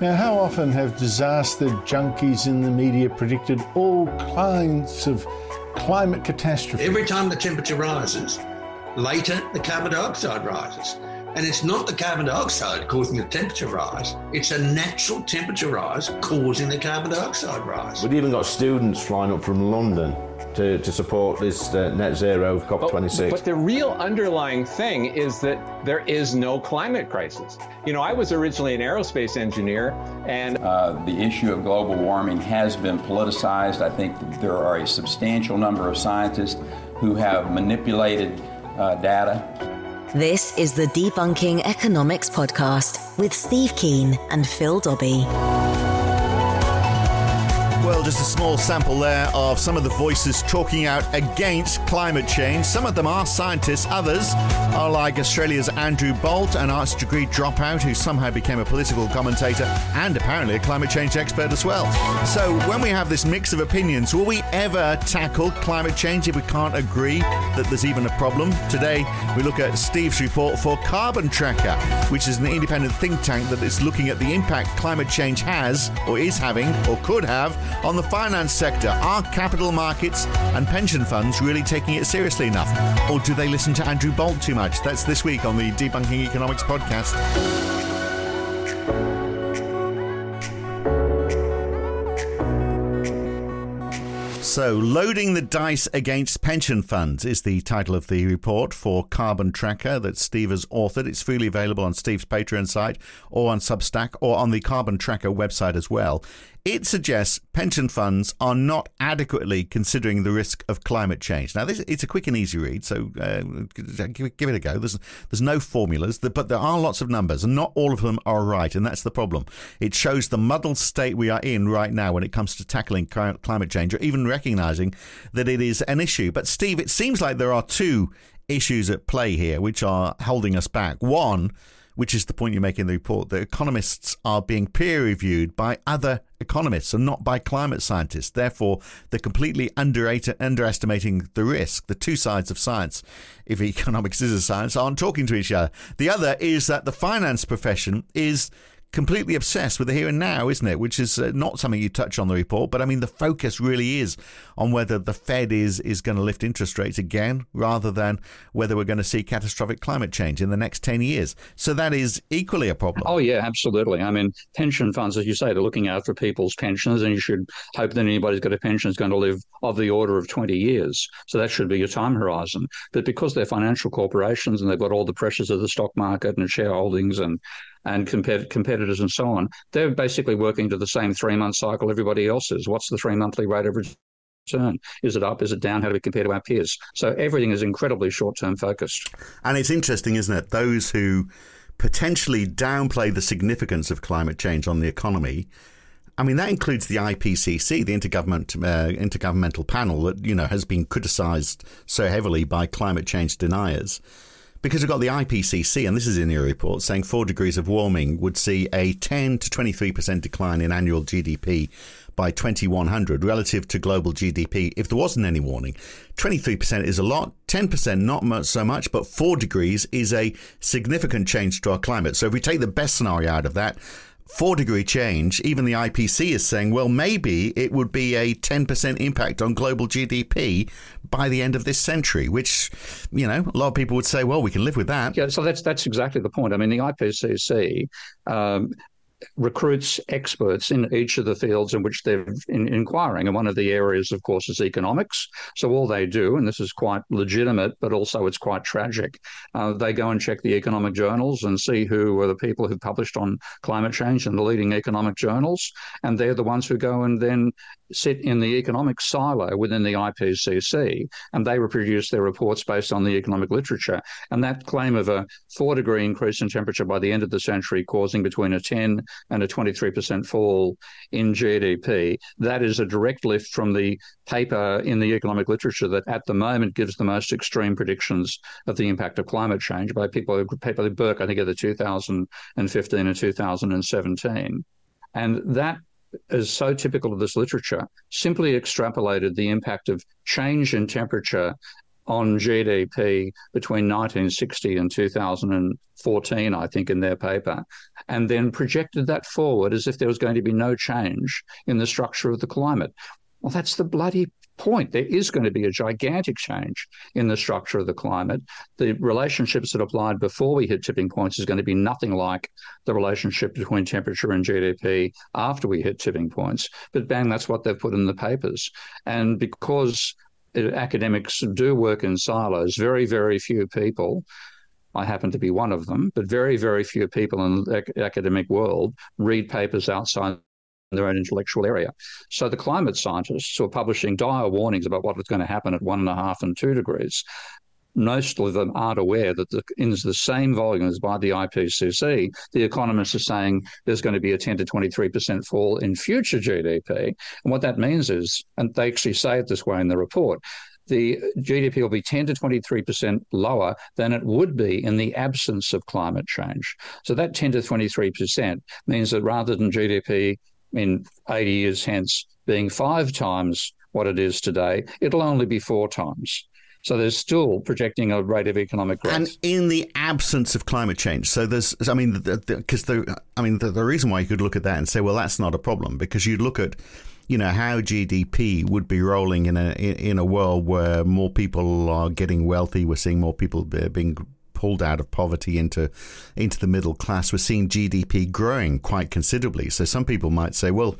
Now, how often have disaster junkies in the media predicted all kinds of climate catastrophe? Every time the temperature rises, later the carbon dioxide rises. And it's not the carbon dioxide causing the temperature rise, it's a natural temperature rise causing the carbon dioxide rise. We've even got students flying up from London to, to support this uh, net zero COP26. But, but the real underlying thing is that there is no climate crisis. You know, I was originally an aerospace engineer, and uh, the issue of global warming has been politicized. I think there are a substantial number of scientists who have manipulated uh, data. This is the Debunking Economics Podcast with Steve Keen and Phil Dobbie. Well, just a small sample there of some of the voices talking out against climate change. Some of them are scientists, others are like Australia's Andrew Bolt, an arts degree dropout who somehow became a political commentator and apparently a climate change expert as well. So, when we have this mix of opinions, will we ever tackle climate change if we can't agree that there's even a problem? Today, we look at Steve's report for Carbon Tracker, which is an independent think tank that is looking at the impact climate change has, or is having, or could have on the finance sector. Are capital markets and pension funds really taking it seriously enough? Or do they listen to Andrew Bolt too much? That's this week on the Debunking Economics podcast. So, Loading the Dice Against Pension Funds is the title of the report for Carbon Tracker that Steve has authored. It's freely available on Steve's Patreon site or on Substack or on the Carbon Tracker website as well. It suggests pension funds are not adequately considering the risk of climate change. Now, this it's a quick and easy read, so uh, give, give, it a go. There's there's no formulas, but there are lots of numbers, and not all of them are right, and that's the problem. It shows the muddled state we are in right now when it comes to tackling climate change, or even recognizing that it is an issue. But Steve, it seems like there are two issues at play here which are holding us back. One which is the point you make in the report, that economists are being peer reviewed by other economists and not by climate scientists. Therefore, they're completely underestimating the risk. The two sides of science, if economics is a science, aren't talking to each other. The other is that the finance profession is completely obsessed with the here and now, isn't it? Which is uh, not something you touch on the report, but I mean the focus really is on whether the Fed is is going to lift interest rates again, rather than whether we're going to see catastrophic climate change in the next ten years. So that is equally a problem. Oh yeah, absolutely. I mean, pension funds, as you say, they're looking after people's pensions, and you should hope that anybody who's got a pension is going to live of the order of twenty years. So that should be your time horizon. But because they're financial corporations and they've got all the pressures of the stock market and shareholdings and and compet- competitors and so on, they're basically working to the same three month cycle everybody else is. What's the three monthly rate of return? Is it up? Is it down? How do we compare to our peers? So everything is incredibly short term focused. And it's interesting, isn't it? Those who potentially downplay the significance of climate change on the economy. I mean, that includes the IPCC, the intergovernment, uh, intergovernmental panel that you know has been criticised so heavily by climate change deniers. Because we've got the IPCC, and this is in your report, saying four degrees of warming would see a 10 to 23% decline in annual GDP by 2100 relative to global GDP if there wasn't any warning. 23% is a lot, 10% not much so much, but 4 degrees is a significant change to our climate. So if we take the best scenario out of that, four degree change, even the IPC is saying, well, maybe it would be a 10% impact on global GDP by the end of this century, which, you know, a lot of people would say, well, we can live with that. Yeah, so that's that's exactly the point. I mean, the IPCC um, recruits experts in each of the fields in which they're in, inquiring. And one of the areas, of course, is economics. So all they do, and this is quite legitimate, but also it's quite tragic, uh, they go and check the economic journals and see who are the people who've published on climate change in the leading economic journals. And they're the ones who go and then sit in the economic silo within the IPCC, and they produce their reports based on the economic literature. And that claim of a four degree increase in temperature by the end of the century, causing between a 10 and a 23% fall in GDP, that is a direct lift from the paper in the economic literature that at the moment gives the most extreme predictions of the impact of climate change by people, like Burke, I think, of the 2015 and 2017. And that is so typical of this literature, simply extrapolated the impact of change in temperature on GDP between 1960 and 2014, I think, in their paper, and then projected that forward as if there was going to be no change in the structure of the climate. Well, that's the bloody point. There is going to be a gigantic change in the structure of the climate. The relationships that applied before we hit tipping points is going to be nothing like the relationship between temperature and GDP after we hit tipping points. But bang, that's what they've put in the papers. And because uh, academics do work in silos, very, very few people I happen to be one of them, but very, very few people in the academic world read papers outside their own intellectual area. So the climate scientists who are publishing dire warnings about what was going to happen at one and a half and two degrees, most of them aren't aware that the, in the same volume as by the IPCC, the economists are saying there's going to be a 10 to 23% fall in future GDP. And what that means is, and they actually say it this way in the report, the GDP will be 10 to 23% lower than it would be in the absence of climate change. So that 10 to 23% means that rather than GDP in 80 years hence being five times what it is today, it'll only be four times. So there's still projecting a rate of economic growth. And in the absence of climate change, so there's, I mean, because the, the, I mean, the, the reason why you could look at that and say, well, that's not a problem, because you'd look at, you know, how GDP would be rolling in a in a world where more people are getting wealthy. We're seeing more people being pulled out of poverty into into the middle class, we're seeing GDP growing quite considerably. So some people might say, well,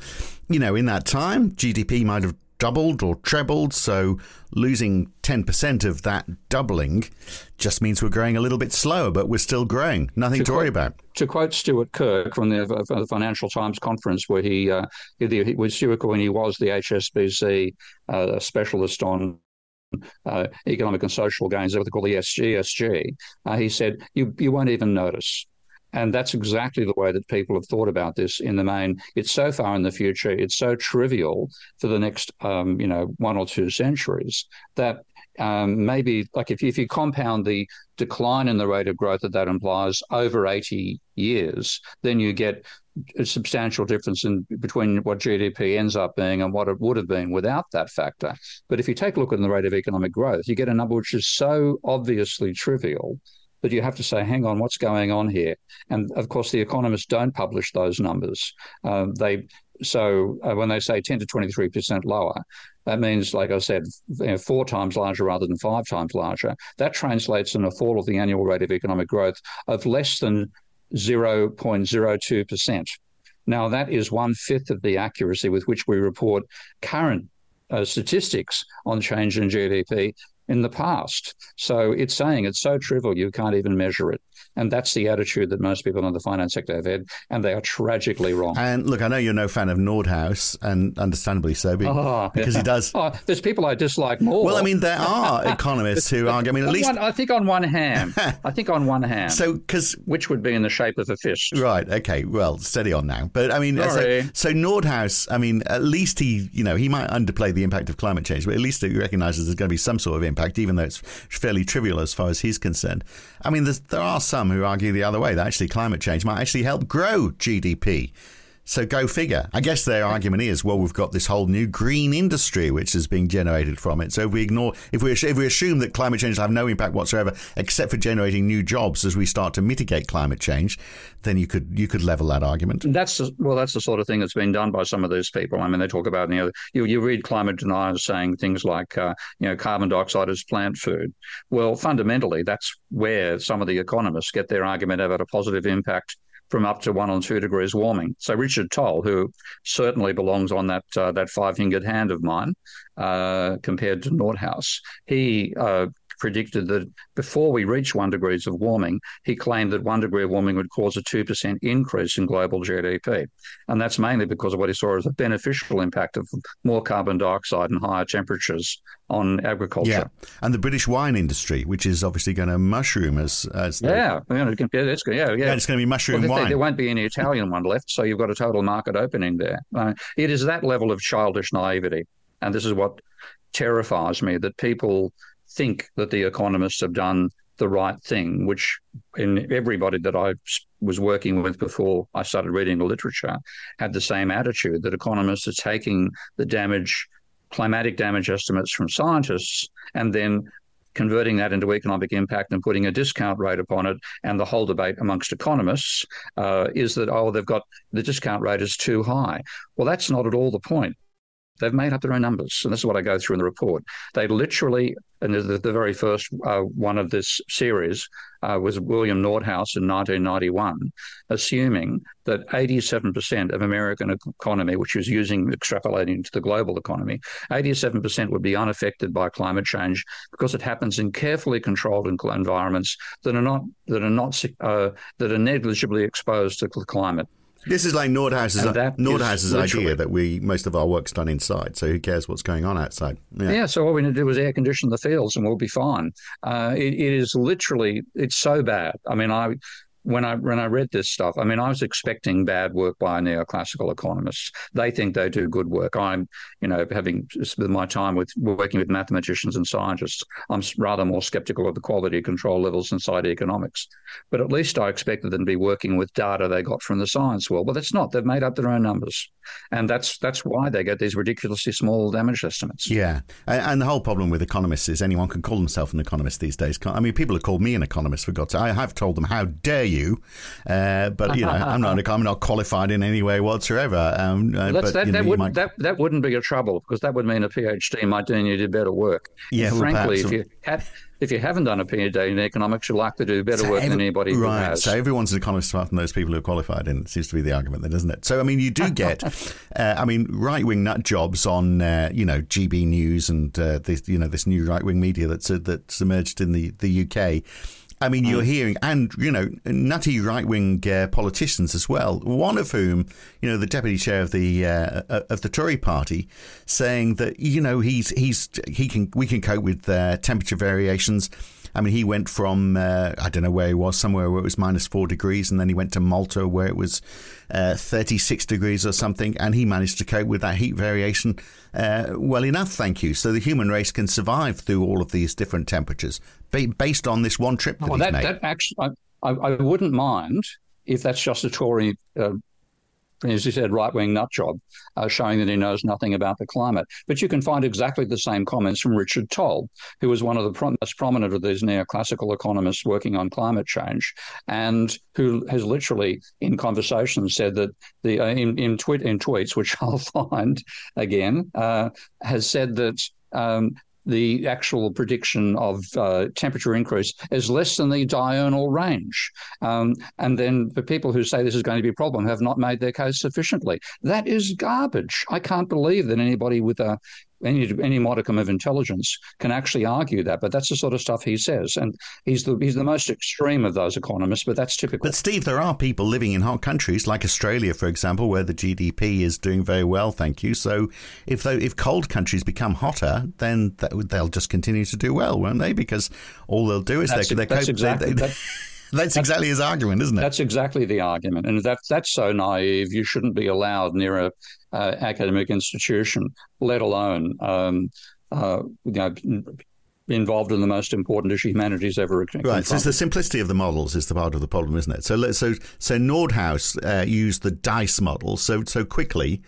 you know, in that time, GDP might have doubled or trebled. So losing 10% of that doubling just means we're growing a little bit slower, but we're still growing. Nothing to, to worry about. To quote Stuart Kirk from the, the Financial Times conference, where he, uh, he, with Stuart when he was the HSBC uh, specialist on uh, economic and social gains, what they call the ESG, uh, he said, you, you won't even notice. And that's exactly the way that people have thought about this in the main. It's so far in the future, it's so trivial for the next, um, you know, one or two centuries that um, maybe like if, if you compound the decline in the rate of growth that that implies over 80 years, then you get a substantial difference in between what GDP ends up being and what it would have been without that factor. But if you take a look at the rate of economic growth, you get a number which is so obviously trivial that you have to say, hang on, what's going on here? And of course, the economists don't publish those numbers. Uh, they so uh, when they say 10 to 23 percent lower, that means, like I said, you know, four times larger rather than five times larger. That translates in a fall of the annual rate of economic growth of less than 0.02 percent. Now, that is one fifth of the accuracy with which we report current uh, statistics on change in GDP in the past. So it's saying it's so trivial you can't even measure it. And that's the attitude that most people in the finance sector have had, and they are tragically wrong. And look, I know you're no fan of Nordhaus, and understandably so, oh, because yeah. he does. Oh, there's people I dislike more. Well, I mean, there are economists who argue. I mean, at least one, I think on one hand, I think on one hand. So, because which would be in the shape of a fist, right? Okay, well, steady on now. But I mean, so, so Nordhaus, I mean, at least he, you know, he might underplay the impact of climate change, but at least he recognises there's going to be some sort of impact, even though it's fairly trivial as far as he's concerned. I mean, there are some who argue the other way that actually climate change might actually help grow GDP. So go figure. I guess their argument is, well, we've got this whole new green industry which is being generated from it. So if we ignore, if we if we assume that climate change will have no impact whatsoever, except for generating new jobs as we start to mitigate climate change, then you could you could level that argument. That's well, that's the sort of thing that's been done by some of these people. I mean, they talk about you know you, you read climate deniers saying things like uh, you know carbon dioxide is plant food. Well, fundamentally, that's where some of the economists get their argument about a positive impact from up to one or two degrees warming. So Richard Tol, who certainly belongs on that uh, that five fingered hand of mine, uh, compared to Nordhaus, he uh, predicted that before we reach one degrees of warming, he claimed that one degree of warming would cause a 2% increase in global GDP. And that's mainly because of what he saw as a beneficial impact of more carbon dioxide and higher temperatures on agriculture. Yeah, and the British wine industry, which is obviously going to mushroom as as yeah, yeah, it's going, yeah, yeah, it's going to be mushroom well, wine. There won't be any Italian one left, so you've got a total market opening there. Uh, it is that level of childish naivety, and this is what terrifies me that people think that the economists have done the right thing, which in everybody that I was working with before I started reading the literature had the same attitude that economists are taking the damage climatic damage estimates from scientists and then converting that into economic impact and putting a discount rate upon it. And the whole debate amongst economists uh, is that, oh, they've got the discount rate is too high. Well, that's not at all the point. They've made up their own numbers. And this is what I go through in the report. They literally, and the, the very first uh, one of this series uh, was William Nordhaus in 1991, assuming that 87% of American economy, which was using extrapolating to the global economy, 87% would be unaffected by climate change because it happens in carefully controlled environments that are not that are not uh, that are negligibly exposed to the climate. This is like Nordhaus's, Nordhaus's idea that we most of our work's done inside, so who cares what's going on outside? Yeah, yeah so all we need to do is air condition the fields and we'll be fine. Uh, it, it is literally, it's so bad. I mean, I when I when I read this stuff, I mean, I was expecting bad work by neoclassical economists. They think they do good work. I'm, you know, having spent my time with working with mathematicians and scientists, I'm rather more skeptical of the quality control levels inside economics. But at least I expected them to be working with data they got from the science world. But that's not. They've made up their own numbers, and that's that's why they get these ridiculously small damage estimates. Yeah, and the whole problem with economists is anyone can call themselves an economist these days. I mean, people have called me an economist for God's sake. I have told them, "How dare you. Uh, but you know, I'm not I'm not qualified in any way whatsoever. Um, uh, but, that, that, know, wouldn't, might... that, that wouldn't be a trouble because that would mean a PhD might mean you did better work. Yeah, and frankly, if you had if you haven't done a PhD in economics, you're likely to do better so work every, than anybody right, who has. So everyone's an economist apart from those people who are qualified, and it seems to be the argument then, doesn't it? So I mean, you do get, uh, I mean, right wing nut jobs on uh, you know GB News and uh, this you know this new right wing media that's uh, that's emerged in the the UK I mean, you're mm. hearing, and you know, nutty right wing uh, politicians as well. One of whom, you know, the deputy chair of the uh, uh, of the Tory party, saying that you know he's he's he can we can cope with uh, temperature variations I mean, he went from, uh, I don't know where he was, somewhere where it was minus four degrees, and then he went to Malta where it was uh, 36 degrees or something, and he managed to cope with that heat variation uh, well enough, thank you. So the human race can survive through all of these different temperatures based on this one trip that well, that. That actually, I, I, wouldn't mind if that's just a Tory uh, as you said, right wing nut job, uh, showing that he knows nothing about the climate. But you can find exactly the same comments from Richard Tol, who was one of the pro- most prominent of these neoclassical economists working on climate change, and who has literally, in conversations, said that the uh, in in, in tweets, which I'll find again, uh, has said that um, the actual prediction of uh, temperature increase is less than the diurnal range. Um, and then the people who say this is going to be a problem have not made their case sufficiently. That is garbage. I can't believe that anybody with a any any modicum of intelligence can actually argue that. But that's the sort of stuff he says, and he's the he's the most extreme of those economists. But that's typical. But Steve, there are people living in hot countries like Australia, for example, where the GDP is doing very well. Thank you. So if they, if cold countries become hotter, then they'll just continue to do well, won't they? Because all they'll do is that's, they, they that's cope, exactly. They, they, that's, exactly his argument, isn't it? That's exactly the argument, and that that's so naive. You shouldn't be allowed near a uh, academic institution, let alone um, uh, you know involved in the most important issue humanity's ever right. So it's the simplicity of the models is the part of the problem, isn't it? So so so Nordhaus uh, used the dice model. So so quickly,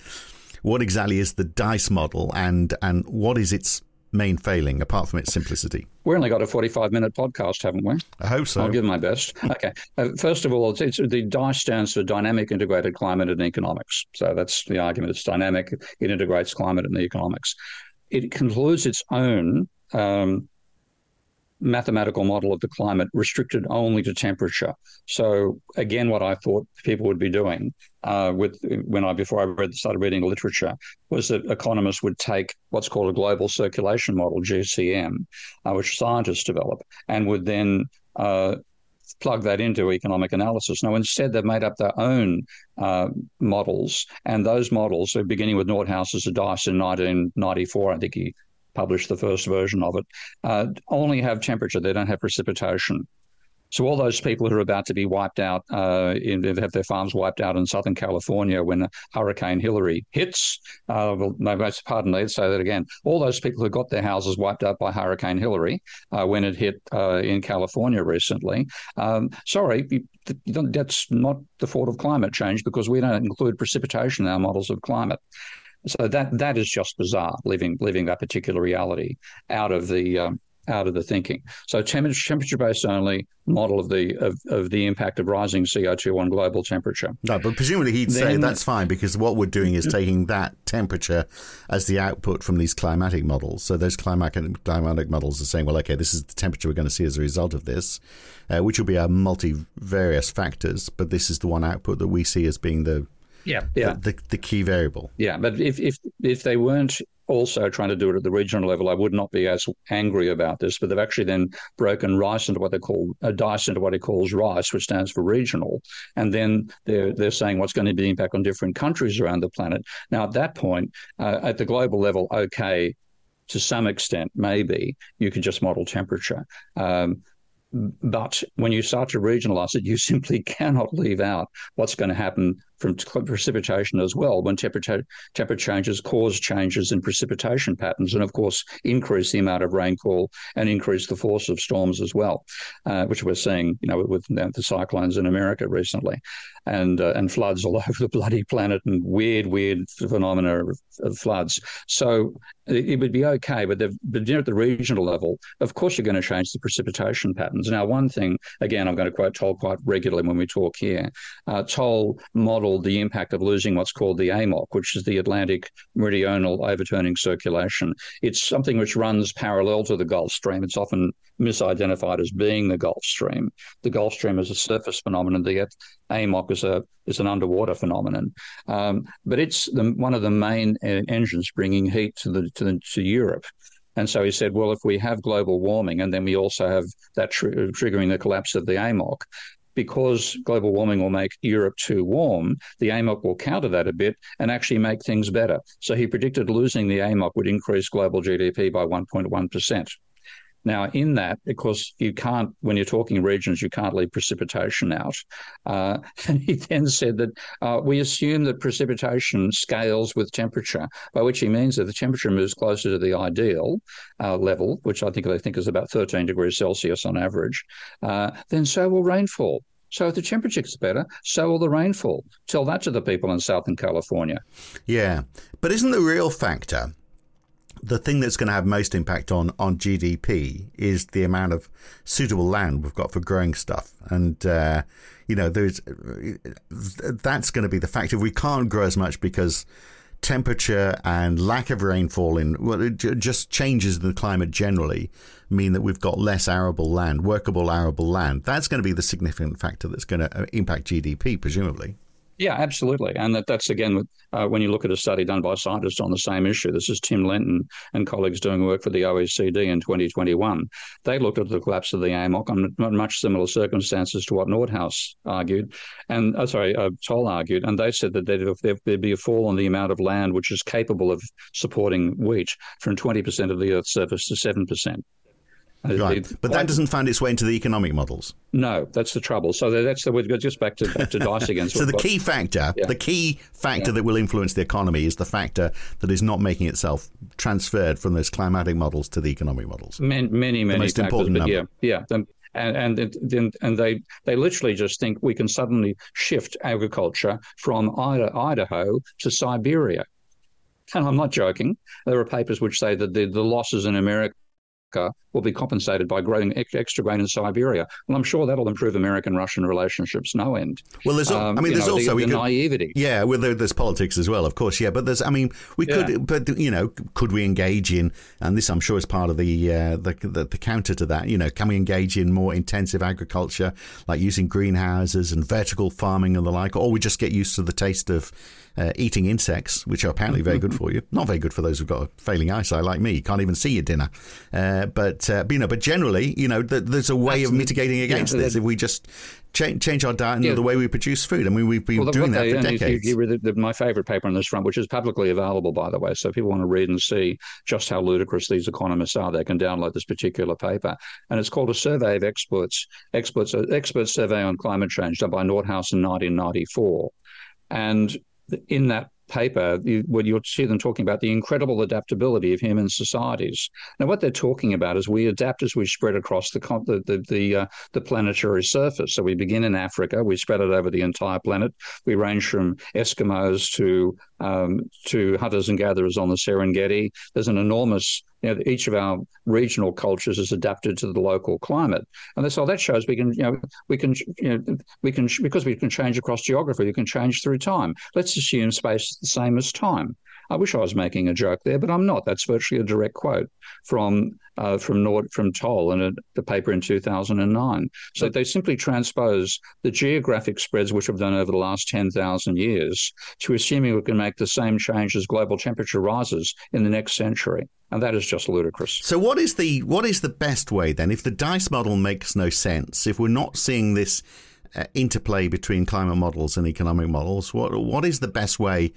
what exactly is the dice model, and and what is its main failing apart from its simplicity? We only got a 45 minute podcast, haven't we? I hope so. I'll give my best. Okay. Uh, first of all, it's, it's, the DICE stands for Dynamic Integrated Climate and Economics. So that's the argument. It's dynamic, it integrates climate and the economics. It concludes its own um, mathematical model of the climate restricted only to temperature. So again, what I thought people would be doing uh, with when I before I read started reading literature was that economists would take what's called a global circulation model (GCM), uh, which scientists develop, and would then uh, plug that into economic analysis. Now, instead, they've made up their own uh, models, and those models, are beginning with Nordhaus's Dice in 1994, I think he published the first version of it, uh, only have temperature. They don't have precipitation. So all those people who are about to be wiped out, uh, in, have their farms wiped out in Southern California when Hurricane Hilary hits, uh, well, pardon me, say that again. All those people who got their houses wiped out by Hurricane Hilary uh, when it hit uh, in California recently. Um, sorry, that's not the fault of climate change because we don't include precipitation in our models of climate. So that that is just bizarre, living leaving that particular reality out of the um, out of the thinking. So temperature based only model of the of, of the impact of rising CO2 on global temperature. No, but presumably he'd then, say that's fine because what we're doing is taking that temperature as the output from these climatic models. So those climatic climatic models are saying, well, okay, this is the temperature we're going to see as a result of this, uh, which will be a multivarious factors, but this is the one output that we see as being the yeah, yeah. The, the, the, key variable. Yeah, but if, if if they weren't also trying to do it at the regional level, I would not be as angry about this. But they've actually then broken rice into what they call a dice into what he calls rice, which stands for regional, and then they're they're saying what's going to be the impact on different countries around the planet. Now, at that point, uh, at the global level, okay, to some extent, maybe you could just model temperature. Um, but when you start to regionalize it, you simply cannot leave out what's going to happen from precipitation as well when temperature, temperature changes cause changes in precipitation patterns and of course increase the amount of rainfall and increase the force of storms as well uh, which we're seeing you know with the cyclones in america recently and uh, and floods all over the bloody planet and weird weird phenomena of, of floods. So it, it, would be okay but, but you know, at the regional level of course you're going to change the precipitation patterns. Now one thing again i'm going to quote Tol quite regularly when we talk here uh, Tol model modeled the impact of losing what's called the AMOC, which is the Atlantic Meridional Overturning Circulation. It's something which runs parallel to the Gulf Stream. It's often misidentified as being the Gulf Stream. The Gulf Stream is a surface phenomenon. The AMOC is a is an underwater phenomenon, um, but it's the, one of the main uh, engines bringing heat to the to, the, to Europe. And so he said, well, if we have global warming and then we also have that tr- triggering the collapse of the AMOC, because global warming will make Europe too warm, the AMOC will counter that a bit and actually make things better. So he predicted losing the AMOC would increase global GDP by 1.1%. Now, in that, of course, you can't, when you're talking regions, you can't leave precipitation out. Uh, and he then said that uh, we assume that precipitation scales with temperature, by which he means that the temperature moves closer to the ideal uh, level, which I think they think is about 13 degrees Celsius on average, uh, then so will rainfall. So if the temperature gets better, so will the rainfall. Tell that to the people in Southern California. Yeah. But isn't the real factor the thing that's going to have most impact on, on GDP is the amount of suitable land we've got for growing stuff. And, uh, you know, there's that's going to be the factor. We can't grow as much because temperature and lack of rainfall in well, it just changes in the climate generally mean that we've got less arable land, workable arable land. That's going to be the significant factor that's going to uh, impact GDP, presumably. Yeah, absolutely. And that, that's again, uh, when you look at a study done by scientists on the same issue, this is Tim Lenton and colleagues doing work for the OECD in 2021. They looked at the collapse of the AMOC on much similar circumstances to what Nordhaus argued, and uh, sorry, uh, Tol argued, and they said that there'd, there'd be a fall in the amount of land which is capable of supporting wheat from 20% of the Earth's surface to 7%. Right. but that doesn't find its way into the economic models. No, that's the trouble. So that's the we go just back to back to dice again. so the key factor, yeah. the key factor yeah. that will influence the economy is the factor that is not making itself transferred from those climatic models to the economic models. Many, many, many most factors, important number. Yeah, yeah. And and, and they they literally just think we can suddenly shift agriculture from Idaho to Siberia. And I'm not joking. There are papers which say that the, the losses in America will be compensated by growing extra grain in Siberia. Well, I'm sure that'll improve American-Russian relationships no end. Well, there's, um, I mean, there's know, also the, the could, naivety. Yeah, well, there, there's politics as well, of course. Yeah, but there's, I mean, we could, but you know, could we engage in, and this I'm sure is part of the, uh, the, the the counter to that. You know, can we engage in more intensive agriculture, like using greenhouses and vertical farming and the like, or we just get used to the taste of uh, eating insects, which are apparently very good for you. Not very good for those who've got a failing eyesight like me. You can't even see your dinner. Uh, but, uh, you know, but generally, you know, th- there's a way Absolutely. of mitigating against yeah, this if we just change, change our diet and yeah. the way we produce food. I mean, we've been well, doing that they, for decades. You, you the, the, my favorite paper on this front, which is publicly available, by the way. So if people want to read and see just how ludicrous these economists are, they can download this particular paper. And it's called a survey of experts, experts, uh, expert survey on climate change done by Nordhaus in 1994. And in that paper, you, where you'll see them talking about the incredible adaptability of human societies. Now, what they're talking about is we adapt as we spread across the the the the, uh, the, planetary surface. So we begin in Africa, we spread it over the entire planet. We range from Eskimos to um, to hunters and gatherers on the Serengeti. There's an enormous you know, each of our regional cultures is adapted to the local climate, and so that shows we can, you know, we can, you know, we can because we can change across geography. We can change through time. Let's assume space is the same as time. I wish I was making a joke there, but I'm not. That's virtually a direct quote from uh, from Nord from Tol and the paper in 2009. So they simply transpose the geographic spreads which we've done over the last 10,000 years to assuming we can make the same change as global temperature rises in the next century. And that is just ludicrous. So what is the what is the best way then? If the dice model makes no sense, if we're not seeing this uh, interplay between climate models and economic models, what what is the best way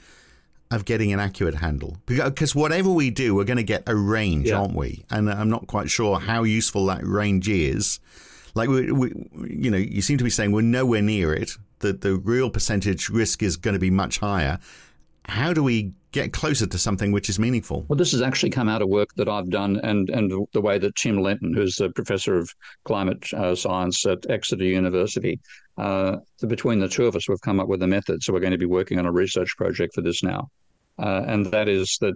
of getting an accurate handle because whatever we do, we're going to get a range, yeah. aren't we? And I'm not quite sure how useful that range is. Like we, we, you know, you seem to be saying we're nowhere near it. That the real percentage risk is going to be much higher. How do we get closer to something which is meaningful? Well, this has actually come out of work that I've done, and and the way that Tim Lenton, who's a professor of climate uh, science at Exeter University, uh, between the two of us, we've come up with a method. So we're going to be working on a research project for this now, uh, and that is that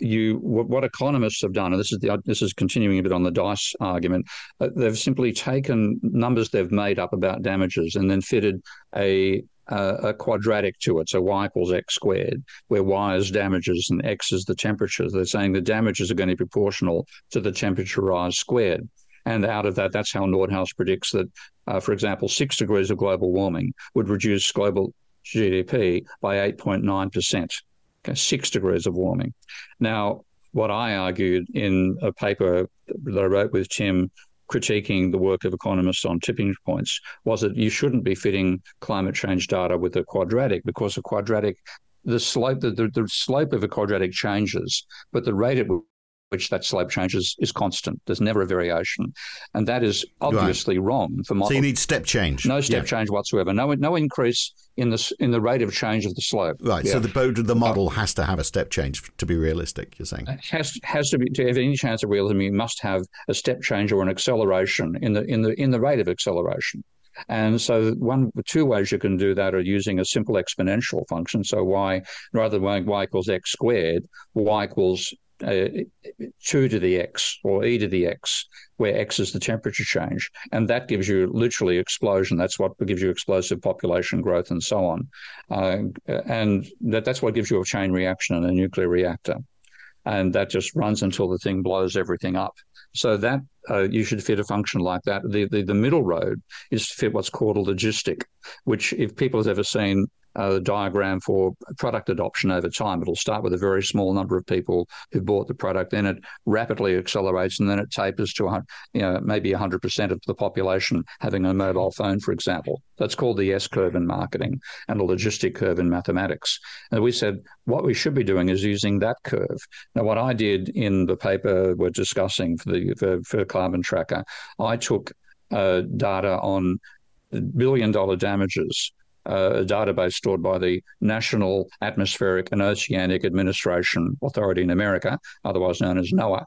you what, economists have done, and this is the this is continuing a bit on the dice argument. Uh, they've simply taken numbers they've made up about damages and then fitted a a quadratic to it, so y equals x squared, where y is damages and x is the temperature. They're saying the damages are going to be proportional to the temperature rise squared. And out of that, that's how Nordhaus predicts that, uh, for example, six degrees of global warming would reduce global GDP by 8.9%. Six degrees of warming. Now, what I argued in a paper that I wrote with Tim critiquing the work of economists on tipping points was that you shouldn't be fitting climate change data with a quadratic because a quadratic the slope the, the, the slope of a quadratic changes but the rate at which that slope changes is constant. There's never a variation, and that is obviously right. wrong for models. So you need step change. No step yeah. change whatsoever. No no increase in the in the rate of change of the slope. Right. Yeah. So the the uh, model has to have a step change to be realistic. You're saying it has has to be to have any chance of realism. You must have a step change or an acceleration in the in the in the rate of acceleration. And so one two ways you can do that are using a simple exponential function. So y rather than y equals x squared, y equals uh, 2 to the x or e to the x, where x is the temperature change. And that gives you literally explosion. That's what gives you explosive population growth and so on. Uh, and that, that's what gives you a chain reaction in a nuclear reactor. And that just runs until the thing blows everything up. So that uh, you should fit a function like that. The, the, the middle road is to fit what's called a logistic, which if people have ever seen uh, diagram for product adoption over time. It'll start with a very small number of people who bought the product, then it rapidly accelerates, and then it tapers to you know maybe 100% of the population having a mobile phone, for example. That's called the S curve in marketing and a logistic curve in mathematics. And we said what we should be doing is using that curve. Now, what I did in the paper we're discussing for the for, for Carbon Tracker, I took uh, data on billion dollar damages a database stored by the National Atmospheric and Oceanic Administration Authority in America, otherwise known as NOAA.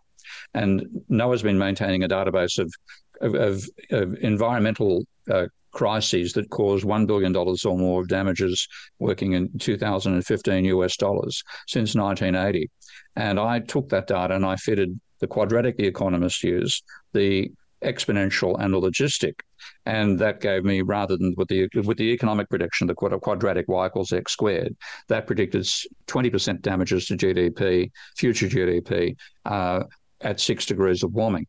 And NOAA's been maintaining a database of, of, of, of environmental uh, crises that caused $1 billion or more of damages working in 2015 US dollars since 1980. And I took that data and I fitted the quadratic the economists use, the exponential and logistic. And that gave me, rather than with the with the economic prediction, the quadratic y equals x squared, that predicted 20% damages to GDP, future GDP, uh, at six degrees of warming.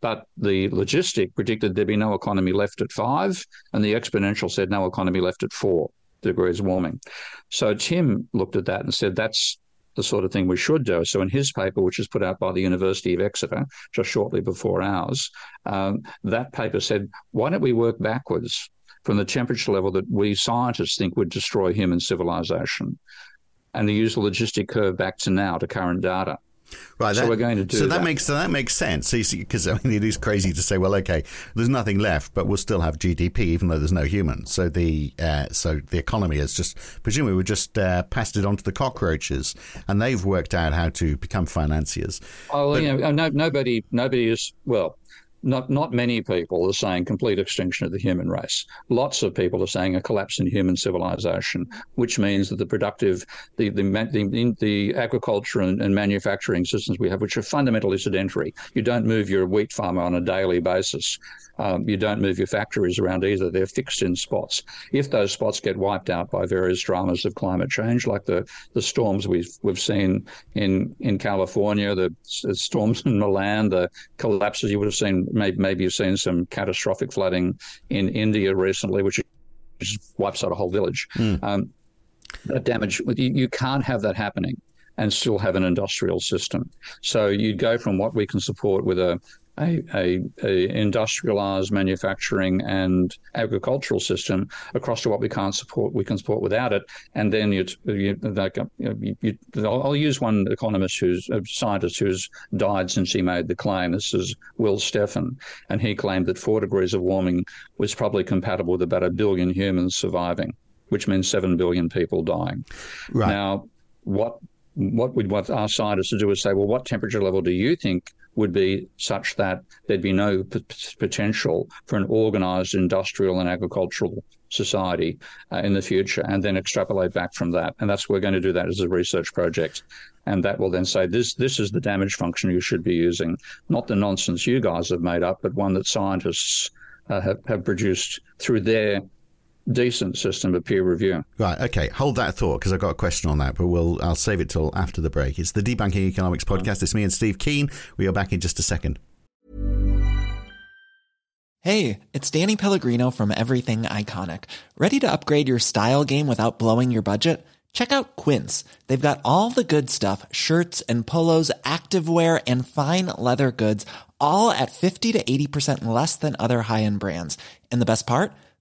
But the logistic predicted there'd be no economy left at five, and the exponential said no economy left at four degrees warming. So Tim looked at that and said that's the sort of thing we should do. So in his paper, which was put out by the University of Exeter just shortly before ours, um, that paper said, why don't we work backwards from the temperature level that we scientists think would destroy human civilization and to use the logistic curve back to now to current data. Right. So that, we're going to do so that, that. makes so that makes sense. Because I mean, it is crazy to say, well, okay, there's nothing left, but we'll still have GDP even though there's no humans. So the uh, so the economy has just presumably we just uh, passed it on to the cockroaches, and they've worked out how to become financiers. Oh, But- you know, no, nobody, nobody is well. Not not many people are saying complete extinction of the human race. Lots of people are saying a collapse in human civilization, which means that the productive, the the the, the agriculture and, and manufacturing systems we have, which are fundamentally sedentary. You don't move your wheat farmer on a daily basis. Um, you don't move your factories around either. They're fixed in spots. If those spots get wiped out by various dramas of climate change, like the, the storms we've we've seen in in California, the storms in Milan, the collapses you would have seen, maybe maybe you've seen some catastrophic flooding in India recently, which just wipes out a whole village. Um, that damage, you, you can't have that happening and still have an industrial system. So you'd go from what we can support with a a, a, a industrialized manufacturing and agricultural system across to what we can't support we can support without it. And then you, you, like, you, you, I'll, use one economist who's a scientist who's died since he made the claim. This is Will Steffen and he claimed that four degrees of warming was probably compatible with about a billion humans surviving which means 7 billion people dying. Right. now what what we'd want our scientists to do is say, well, what temperature level do you think would be such that there'd be no p- potential for an organized industrial and agricultural society uh, in the future, and then extrapolate back from that. And that's we're going to do that as a research project, and that will then say this this is the damage function you should be using, not the nonsense you guys have made up, but one that scientists uh, have, have produced through their decent system of peer review. Right. Okay. Hold that thought because I've got a question on that, but we'll I'll save it till after the break. It's the Debunking Economics podcast. It's me and Steve Keen. We are back in just a second. Hey, it's Danny Pellegrino from Everything Iconic. Ready to upgrade your style game without blowing your budget? Check out Quince. They've got all the good stuff shirts and polos, activewear, and fine leather goods, all at 50 to 80% less than other high end brands. And the best part?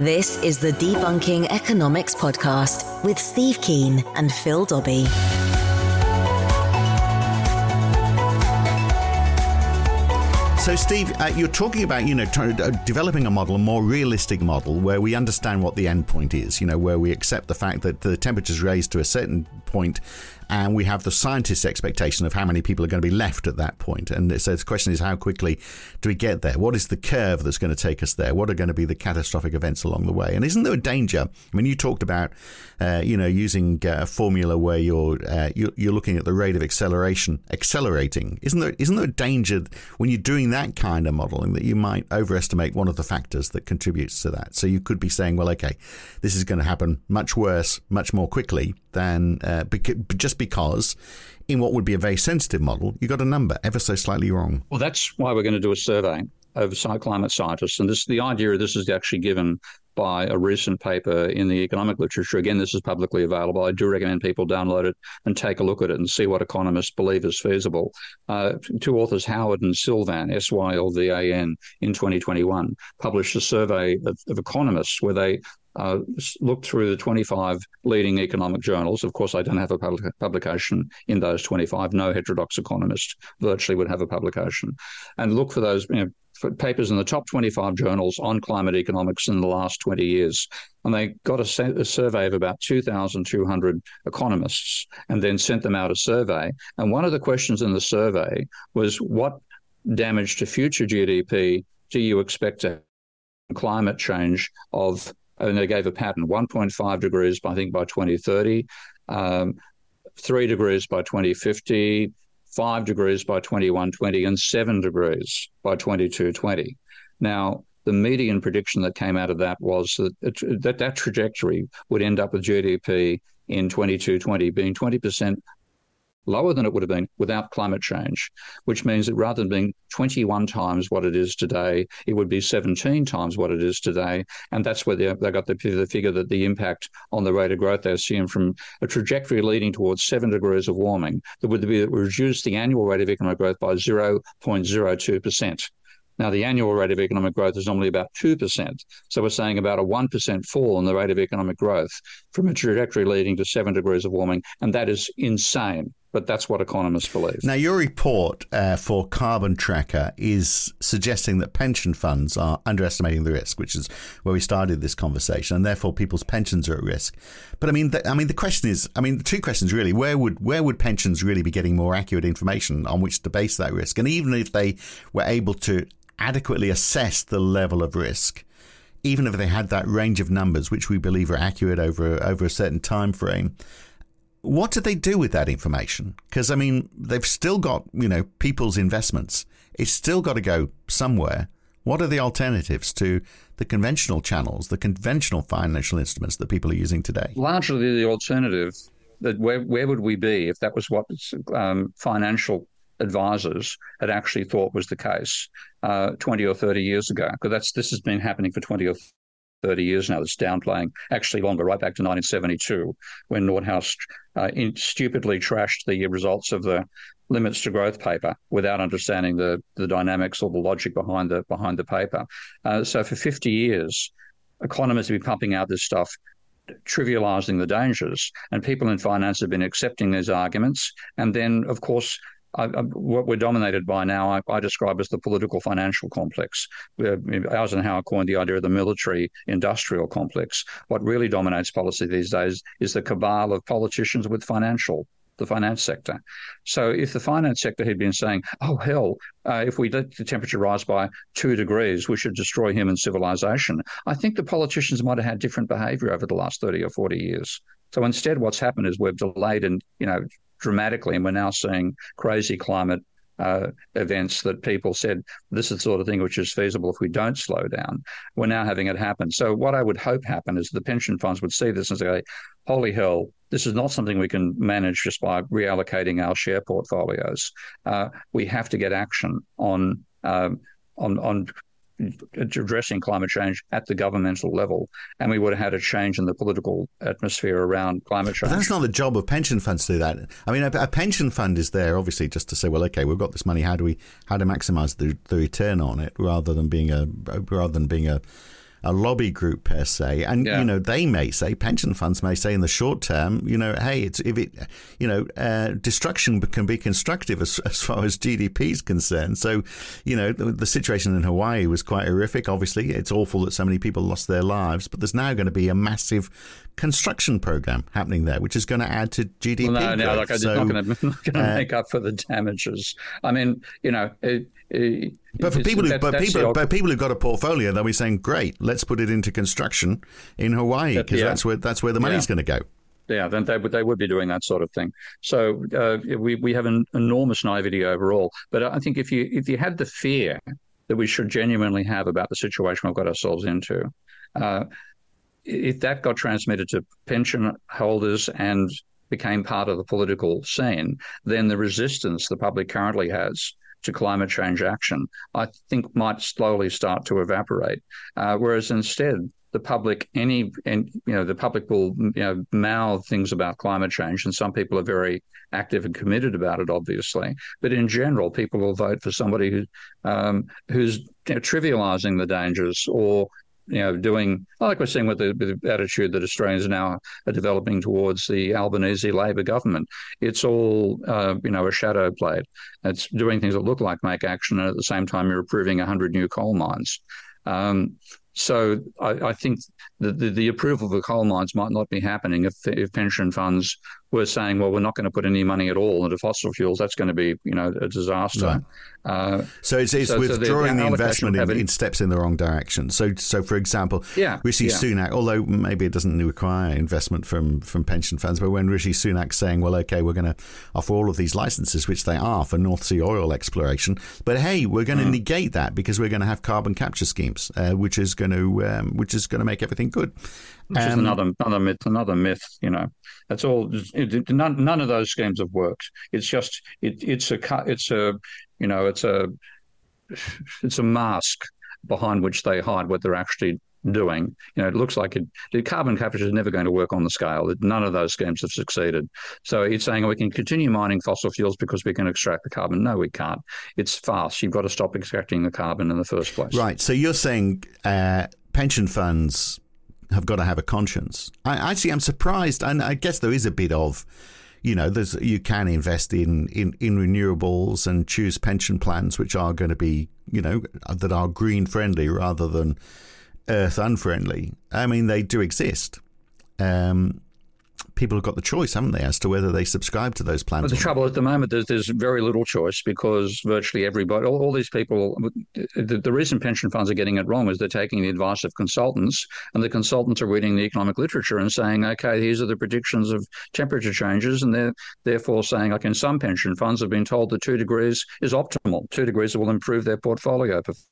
This is the Debunking Economics Podcast with Steve Keen and Phil Dobbie. So, Steve, uh, you're talking about you know trying, uh, developing a model, a more realistic model, where we understand what the end point is. You know, where we accept the fact that the temperature's raised to a certain point, and we have the scientists' expectation of how many people are going to be left at that point. And so the question is, how quickly do we get there? What is the curve that's going to take us there? What are going to be the catastrophic events along the way? And isn't there a danger? I mean, you talked about, uh, you know, using uh, a formula where you're, uh, you're, looking at the rate of acceleration accelerating. Isn't there isn't there a danger when you're doing that kind of modelling that you might overestimate one of the factors that contributes to that? So you could be saying, well, okay, this is going to happen much worse, much more quickly than uh, just because in what would be a very sensitive model, you got a number ever so slightly wrong. Well, that's why we're going to do a survey of climate scientists, and this the idea of this is actually given by a recent paper in the economic literature. Again, this is publicly available. I do recommend people download it and take a look at it and see what economists believe is feasible. Uh, two authors, Howard and Sylvan, S Y L V A N, in 2021, published a survey of, of economists where they uh, looked through the 25 leading economic journals. Of course, I don't have a public- publication in those 25. No heterodox economist virtually would have a publication. And look for those you know, papers in the top 25 journals on climate economics in the last 20 years. And they got a, a survey of about 2,200 economists and then sent them out a survey. And one of the questions in the survey was what damage to future GDP do you expect to climate change of and they gave a pattern 1.5 degrees, I think, by 2030, um, 3 degrees by 2050, 5 degrees by 2120, and 7 degrees by 2220. Now, the median prediction that came out of that was that that, that trajectory would end up with GDP in 2220 being 20% lower than it would have been without climate change, which means that rather than being 21 times what it is today, it would be 17 times what it is today. And that's where they, they got the, the figure that the impact on the rate of growth they assume from a trajectory leading towards seven degrees of warming that would be that reduce the annual rate of economic growth by 0.02%. Now, the annual rate of economic growth is normally about 2%. So we're saying about a 1% fall in the rate of economic growth from a trajectory leading to seven degrees of warming. And that is insane but that's what economists believe. Now, your report uh, for Carbon Tracker is suggesting that pension funds are underestimating the risk, which is where we started this conversation, and therefore people's pensions are at risk. But I mean, the, I mean, the question is, I mean, the two questions really: where would where would pensions really be getting more accurate information on which to base that risk? And even if they were able to adequately assess the level of risk, even if they had that range of numbers, which we believe are accurate over over a certain time frame what do they do with that information? Because, I mean, they've still got, you know, people's investments. It's still got to go somewhere. What are the alternatives to the conventional channels, the conventional financial instruments that people are using today? Largely the alternative. That where, where would we be if that was what um, financial advisors had actually thought was the case uh, 20 or 30 years ago? Because that's this has been happening for 20 or 30 years now that's downplaying, actually longer, right back to 1972, when Nordhaus uh, in, stupidly trashed the results of the limits to growth paper without understanding the, the dynamics or the logic behind the behind the paper. Uh, so for 50 years, economists have been pumping out this stuff trivializing the dangers. And people in finance have been accepting these arguments. And then, of course, I, I, what we're dominated by now, I, I, describe as the political financial complex. Eisenhower coined the idea of the military industrial complex. What really dominates policy these days is the cabal of politicians with financial the finance sector. So if the finance sector had been saying, oh, hell, uh, if we let the temperature rise by two degrees, we should destroy human civilization, I think the politicians might have had different behavior over the last 30 or 40 years. So instead, what's happened is we've delayed and, you know, dramatically, and we're now seeing crazy climate uh, events that people said this is the sort of thing which is feasible if we don't slow down. We're now having it happen. So what I would hope happen is the pension funds would see this and say, "Holy hell, this is not something we can manage just by reallocating our share portfolios. Uh, we have to get action on." Um, on, on addressing climate change at the governmental level, and we would have had a change in the political atmosphere around climate change. But that's not the job of pension funds to do that. I mean, a, a, pension fund is there obviously just to say, well, okay, we've got this money. How do we how to maximise the, the return on it, rather than being a rather than being a a lobby group per se, and yeah. you know they may say pension funds may say in the short term, you know, hey, it's if it, you know, uh, destruction can be constructive as, as far as GDP is concerned. So, you know, the, the, situation in Hawaii was quite horrific. Obviously, it's awful that so many people lost their lives, but there's now going to be a massive construction program happening there, which is going to add to GDP. Well, no, no, like it's so, not going to uh, make up for the damages. I mean, you know. It, it, but for people, who, but people, but people who've got a portfolio, they'll be saying, "Great, let's put it into construction in Hawaii because yeah. that's where that's where the money's yeah. going to go." Yeah, then they would they would be doing that sort of thing. So uh, we we have an enormous naivety overall. But I think if you if you had the fear that we should genuinely have about the situation we've got ourselves into, uh, if that got transmitted to pension holders and became part of the political scene, then the resistance the public currently has to climate change action, I think might slowly start to evaporate. Uh, whereas instead, the public, any, and you know, the public will you know mouth things about climate change, and some people are very active and committed about it, obviously. But in general, people will vote for somebody who um, who's you know, trivialising the dangers or you know, doing like we're seeing with the, with the, attitude that Australians now are developing towards the Albanese Labor government. It's all, uh, you know, a shadow play. It's doing things that look like make action, and at the same time, you're approving 100 new coal mines. Um, so I, I think the, the, the, approval of the coal mines might not be happening if, if pension funds were saying, well, we're not going to put any money at all into fossil fuels. That's going to be, you know, a disaster. Right. Uh, so it's, it's so, withdrawing so the, the investment in, in, steps in the wrong direction. So, so for example, yeah, Rishi yeah. Sunak, although maybe it doesn't require investment from, from pension funds, but when Rishi Sunak's saying, well, okay, we're going to offer all of these licenses, which they are for North Sea oil exploration, but hey, we're going to mm. negate that because we're going to have carbon capture schemes, uh, which is going to um, which is going to make everything good. Which um, is another another myth. Another myth. You know, that's all. It, none, none of those schemes have worked. It's just it, it's a it's a you know it's a it's a mask behind which they hide what they're actually doing. You know, it looks like it, the carbon capture is never going to work on the scale. None of those schemes have succeeded. So it's saying we can continue mining fossil fuels because we can extract the carbon. No, we can't. It's fast. You've got to stop extracting the carbon in the first place. Right. So you're saying uh, pension funds have got to have a conscience. I actually am surprised, and I guess there is a bit of you know, there's you can invest in, in, in renewables and choose pension plans which are going to be, you know, that are green friendly rather than earth unfriendly. I mean, they do exist. Um, people have got the choice, haven't they, as to whether they subscribe to those plans. But the trouble at the moment is there's very little choice because virtually everybody, all, all, these people, the, the, reason pension funds are getting it wrong is they're taking the advice of consultants, and the consultants are reading the economic literature and saying, okay, these are the predictions of temperature changes, and they're therefore saying, like in some pension funds, have been told that two degrees is optimal. Two degrees will improve their portfolio performance.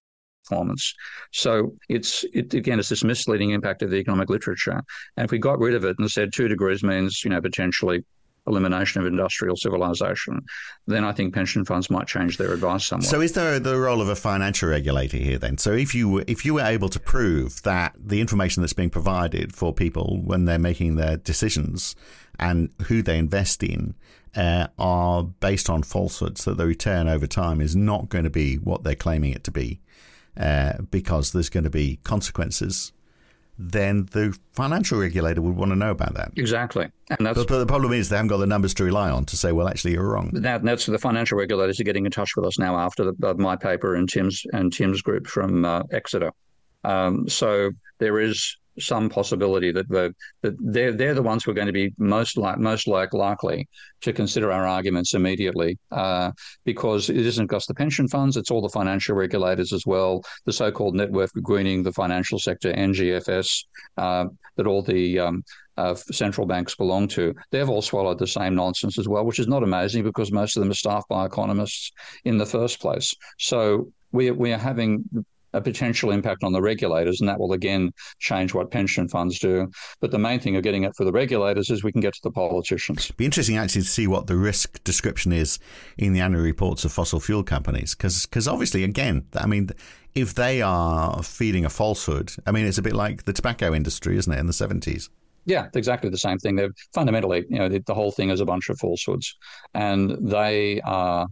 So it's it, again, it's this misleading impact of the economic literature. And if we got rid of it and said two degrees means you know potentially elimination of industrial civilization, then I think pension funds might change their advice somewhat. So, is there the role of a financial regulator here then? So, if you if you were able to prove that the information that's being provided for people when they're making their decisions and who they invest in uh, are based on falsehoods, that the return over time is not going to be what they're claiming it to be, uh, because there's going to be consequences, then the financial regulator would want to know about that. Exactly. And that's, but, but, the problem is they haven't got the numbers to rely on to say, well, actually, you're wrong. That, that's the financial regulators are getting in touch with us now after the, my paper and Tim's and Tim's group from uh, Exeter. Um, so there is some possibility that the that they're they're the ones who are going to be most like most like likely to consider our arguments immediately, uh, because it isn't just the pension funds; it's all the financial regulators as well, the so-called network greening the financial sector, NGFS, uh, that all the um, uh, central banks belong to. They've all swallowed the same nonsense as well, which is not amazing because most of them are staffed by economists in the first place. So we we are having a potential impact on the regulators, and that will again change what pension funds do. But the main thing of getting it for the regulators is we can get to the politicians. It'd be interesting actually to see what the risk description is in the annual reports of fossil fuel companies, because obviously, again, I mean, if they are feeding a falsehood, I mean, it's a bit like the tobacco industry, isn't it, in the seventies? Yeah, exactly the same thing. They're fundamentally, you know, the, the whole thing is a bunch of falsehoods, and they are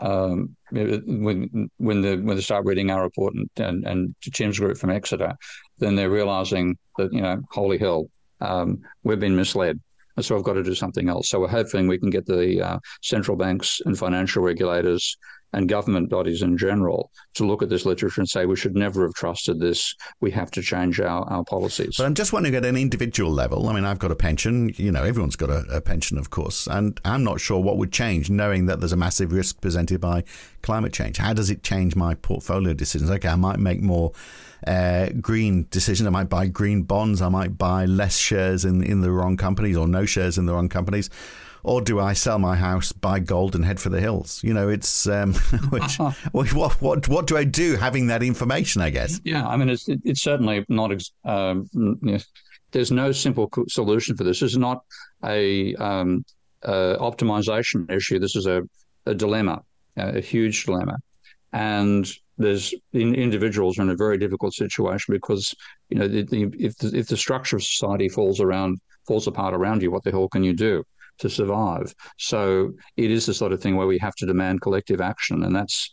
um, when when the when they start reading our report and, and, and Tim's group from Exeter, then they're realizing that, you know, holy hell, um, we've been misled. And so I've got to do something else. So we're hoping we can get the uh, central banks and financial regulators and government bodies in general to look at this literature and say we should never have trusted this. We have to change our, our policies. But I'm just wondering at an individual level. I mean, I've got a pension. You know, everyone's got a, a pension, of course, and I'm not sure what would change knowing that there's a massive risk presented by climate change. How does it change my portfolio decisions? Okay, I might make more uh, green decisions. I might buy green bonds. I might buy less shares in in the wrong companies or no shares in the wrong companies or do I sell my house, buy gold, and head for the hills? You know, it's um, which, what what what do I do having that information? I guess. Yeah, I mean, it's it's certainly not. Um, there's no simple solution for this. This is not a um, uh, optimization issue. This is a, a dilemma, a huge dilemma, and there's in, individuals are in a very difficult situation because you know the, the, if the, if the structure of society falls around falls apart around you, what the hell can you do? To survive. So it is the sort of thing where we have to demand collective action, and that's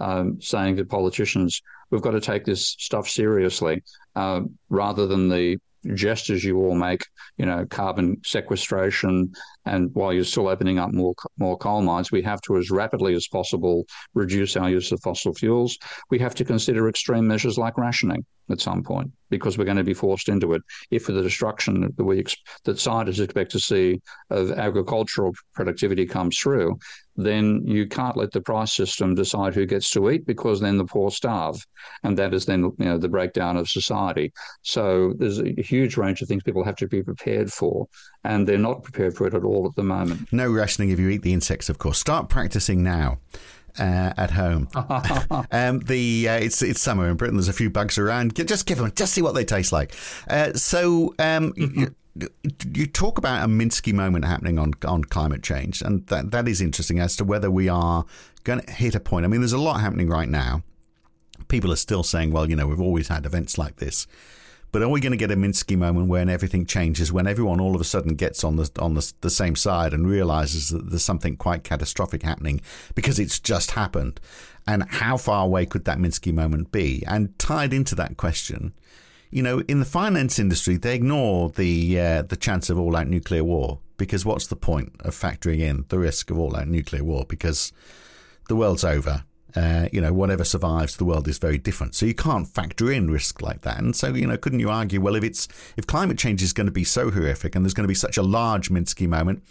um, saying to politicians, we've got to take this stuff seriously, uh, rather than the gestures you all make, you know, carbon sequestration, and while you're still opening up more more coal mines, we have to, as rapidly as possible, reduce our use of fossil fuels. We have to consider extreme measures like rationing at some point because we're going to be forced into it if the destruction that we that scientists expect to see of agricultural productivity comes through then you can't let the price system decide who gets to eat because then the poor starve and that is then you know the breakdown of society so there's a huge range of things people have to be prepared for and they're not prepared for it at all at the moment no rationing if you eat the insects of course start practicing now uh, at home. um, the uh, it's it's summer in Britain. There's a few bugs around. Just give them, just see what they taste like. Uh, so um, mm-hmm. you, you, talk about a Minsky moment happening on on climate change, and that that is interesting as to whether we are going to hit a point. I mean, there's a lot happening right now. People are still saying, well, you know, we've always had events like this. But are we going to get a Minsky moment when everything changes, when everyone all of a sudden gets on the on the, the same side and realizes that there's something quite catastrophic happening because it's just happened? And how far away could that Minsky moment be? And tied into that question, you know, in the finance industry, they ignore the uh, the chance of all out nuclear war because what's the point of factoring in the risk of all out nuclear war? Because the world's over uh, you know, whatever survives, the world is very different. So you can't factor in risk like that. And so, you know, couldn't you argue, well, if it's if climate change is going to be so horrific and there's going to be such a large Minsky moment,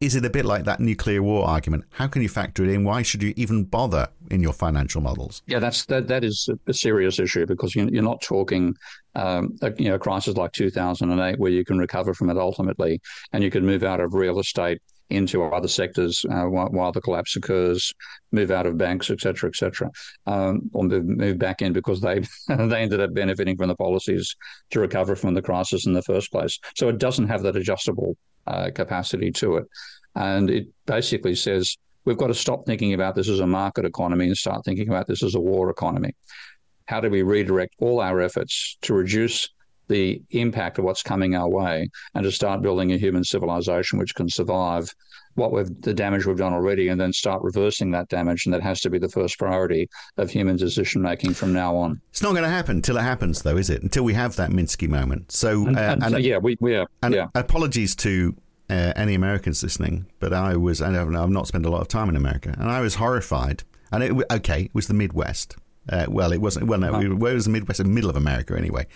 is it a bit like that nuclear war argument? How can you factor it in? Why should you even bother in your financial models? Yeah, that's that. That is a serious issue because you're not talking, um, a, you know, a crisis like 2008 where you can recover from it ultimately, and you can move out of real estate into other sectors uh, while, while, the collapse occurs, move out of banks, etc., cetera, et cetera, um, or move, move back in because they they ended up benefiting from the policies to recover from the crisis in the first place. So it doesn't have that adjustable uh, capacity to it, and it basically says we've got to stop thinking about this as a market economy and start thinking about this as a war economy. How do we redirect all our efforts to reduce the impact of what's coming our way and to start building a human civilization which can survive what we've the damage we've done already and then start reversing that damage. And that has to be the first priority of human decision making from now on. It's not going to happen until it happens though is it? Until we have that minsky moment. So and, uh, and, and, yeah we, we are and yeah. apologies to uh, any Americans listening, but I was, I have not spent a lot of time in America, and I was horrified. And it, okay, it was the Midwest, uh, well, it wasn't. Well, no, it was the Midwest, the middle of America, anyway.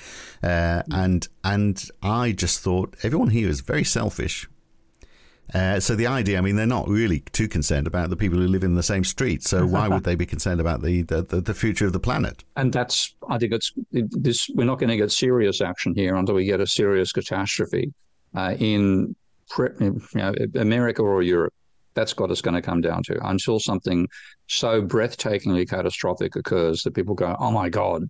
Uh, and and I just thought everyone here is very selfish. Uh, so the idea, I mean, they're not really too concerned about the people who live in the same street. So why would they be concerned about the, the, the future of the planet? And that's, I think, it's this. We're not going to get serious action here until we get a serious catastrophe uh, in you know, America or Europe. That's what it's going to come down to until something so breathtakingly catastrophic occurs that people go, oh my God,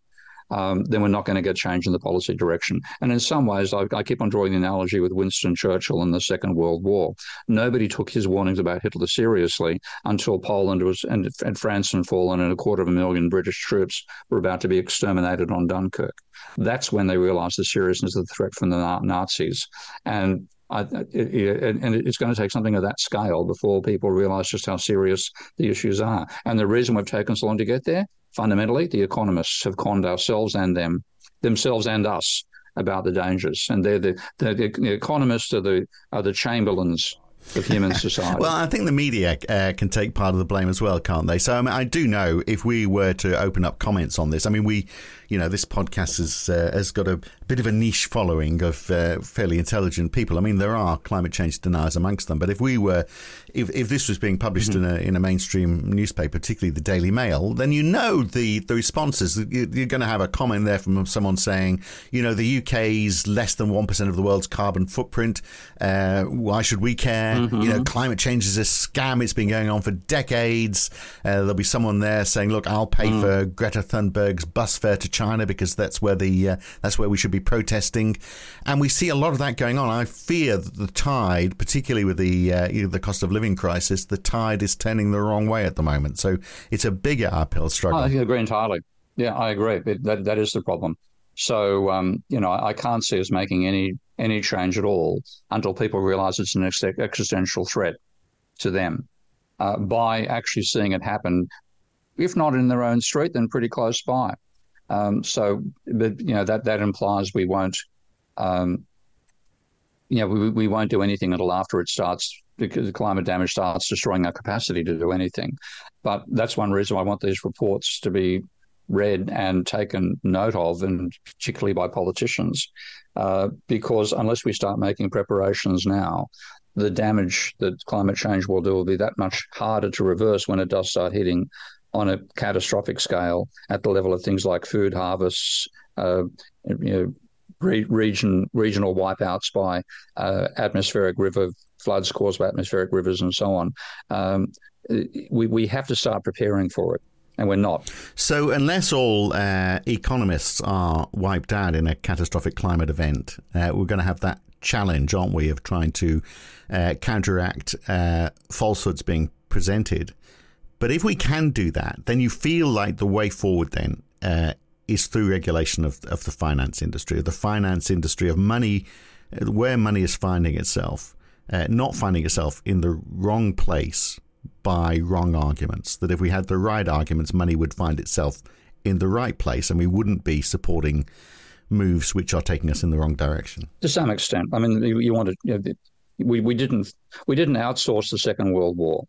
um, then we're not going to get change in the policy direction. And in some ways, I, I, keep on drawing the analogy with Winston Churchill in the Second World War. Nobody took his warnings about Hitler seriously until Poland was and, and France had fallen, and a quarter of a million British troops were about to be exterminated on Dunkirk. That's when they realized the seriousness of the threat from the Nazis. And And it's going to take something of that scale before people realize just how serious the issues are. And the reason we've taken so long to get there, fundamentally, the economists have conned ourselves and them themselves and us about the dangers. And they're the, the, the economists are the are the chamberlains of human society. well, I think the media uh, can take part of the blame as well, can't they? So I, mean, I do know if we were to open up comments on this, I mean, we, you know, this podcast has uh, has got a bit of a niche following of uh, fairly intelligent people. I mean, there are climate change deniers amongst them, but if we were, if, if this was being published mm-hmm. in a in a mainstream newspaper, particularly the Daily Mail, then you know the the responses. You're going to have a comment there from someone saying, you know, the UK's less than one percent of the world's carbon footprint. Uh, why should we care? Mm-hmm. You know, climate change is a scam. It's been going on for decades. Uh, there'll be someone there saying, look, I'll pay mm. for Greta Thunberg's bus fare to China because that's where the uh, that's where we should be protesting, and we see a lot of that going on. I fear that the tide, particularly with the uh, you know, the cost of living crisis, the tide is turning the wrong way at the moment. So it's a bigger uphill struggle. I agree entirely. Yeah, I agree. It, that that is the problem. So um, you know, I, I can't see us making any any change at all until people realise it's an ex- existential threat to them. Uh, by actually seeing it happen, if not in their own street, then pretty close by. Um, so, but you know that that implies we won't, um, you know, we, we won't do anything until after it starts because the climate damage starts destroying our capacity to do anything. But that's one reason I want these reports to be read and taken note of, and particularly by politicians, uh, because unless we start making preparations now, the damage that climate change will do will be that much harder to reverse when it does start hitting on a catastrophic scale at the level of things like food harvests, uh, you know, re- region regional wipeouts by uh, atmospheric river floods caused by atmospheric rivers and so on. Um, we we have to start preparing for it. And we're not. So, unless all uh, economists are wiped out in a catastrophic climate event, uh, we're going to have that challenge, aren't we, of trying to uh, counteract uh, falsehoods being presented but if we can do that, then you feel like the way forward then uh, is through regulation of, of the finance industry, of the finance industry of money, uh, where money is finding itself, not finding itself in the wrong place by wrong arguments. That if we had the right arguments, money would find itself in the right place and we wouldn't be supporting moves which are taking us in the wrong direction. To some extent. I mean, you, you want to. You know, we, we didn't we didn't outsource the Second World War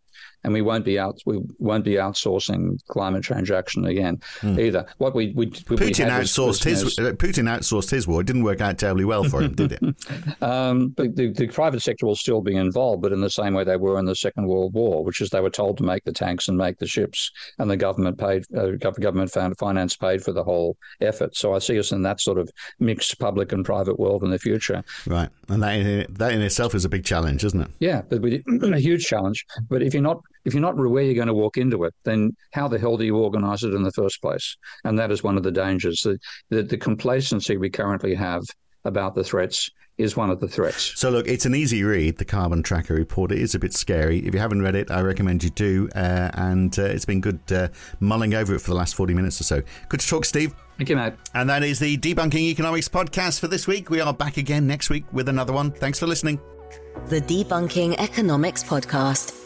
and we won't be out we won't be outsourcing climate change action again hmm. either. What we, we, we Putin outsourced his uh, Putin outsourced his war. It didn't work out terribly well for him, did it? Um, but the, the private sector will still be involved, but in the same way they were in the Second World War, which is they were told to make the tanks and make the ships, and the government paid uh, government finance paid for the whole effort. So I see us in that sort of mixed public and private world in the future. Right, and that in, that in itself is a big challenge, isn't it? Yeah, but we, a huge challenge. But if you're not if you're not where you're going to walk into it, then how the hell do you organise it in the first place? And that is one of the dangers. The, the, the complacency we currently have about the threats is one of the threats. So, look, it's an easy read, the Carbon Tracker report. It is a bit scary. If you haven't read it, I recommend you do. Uh, and uh, it's been good uh, mulling over it for the last 40 minutes or so. Good to talk, Steve. Thank you, Matt. And that is the Debunking Economics podcast for this week. We are back again next week with another one. Thanks for listening. The Debunking Economics podcast.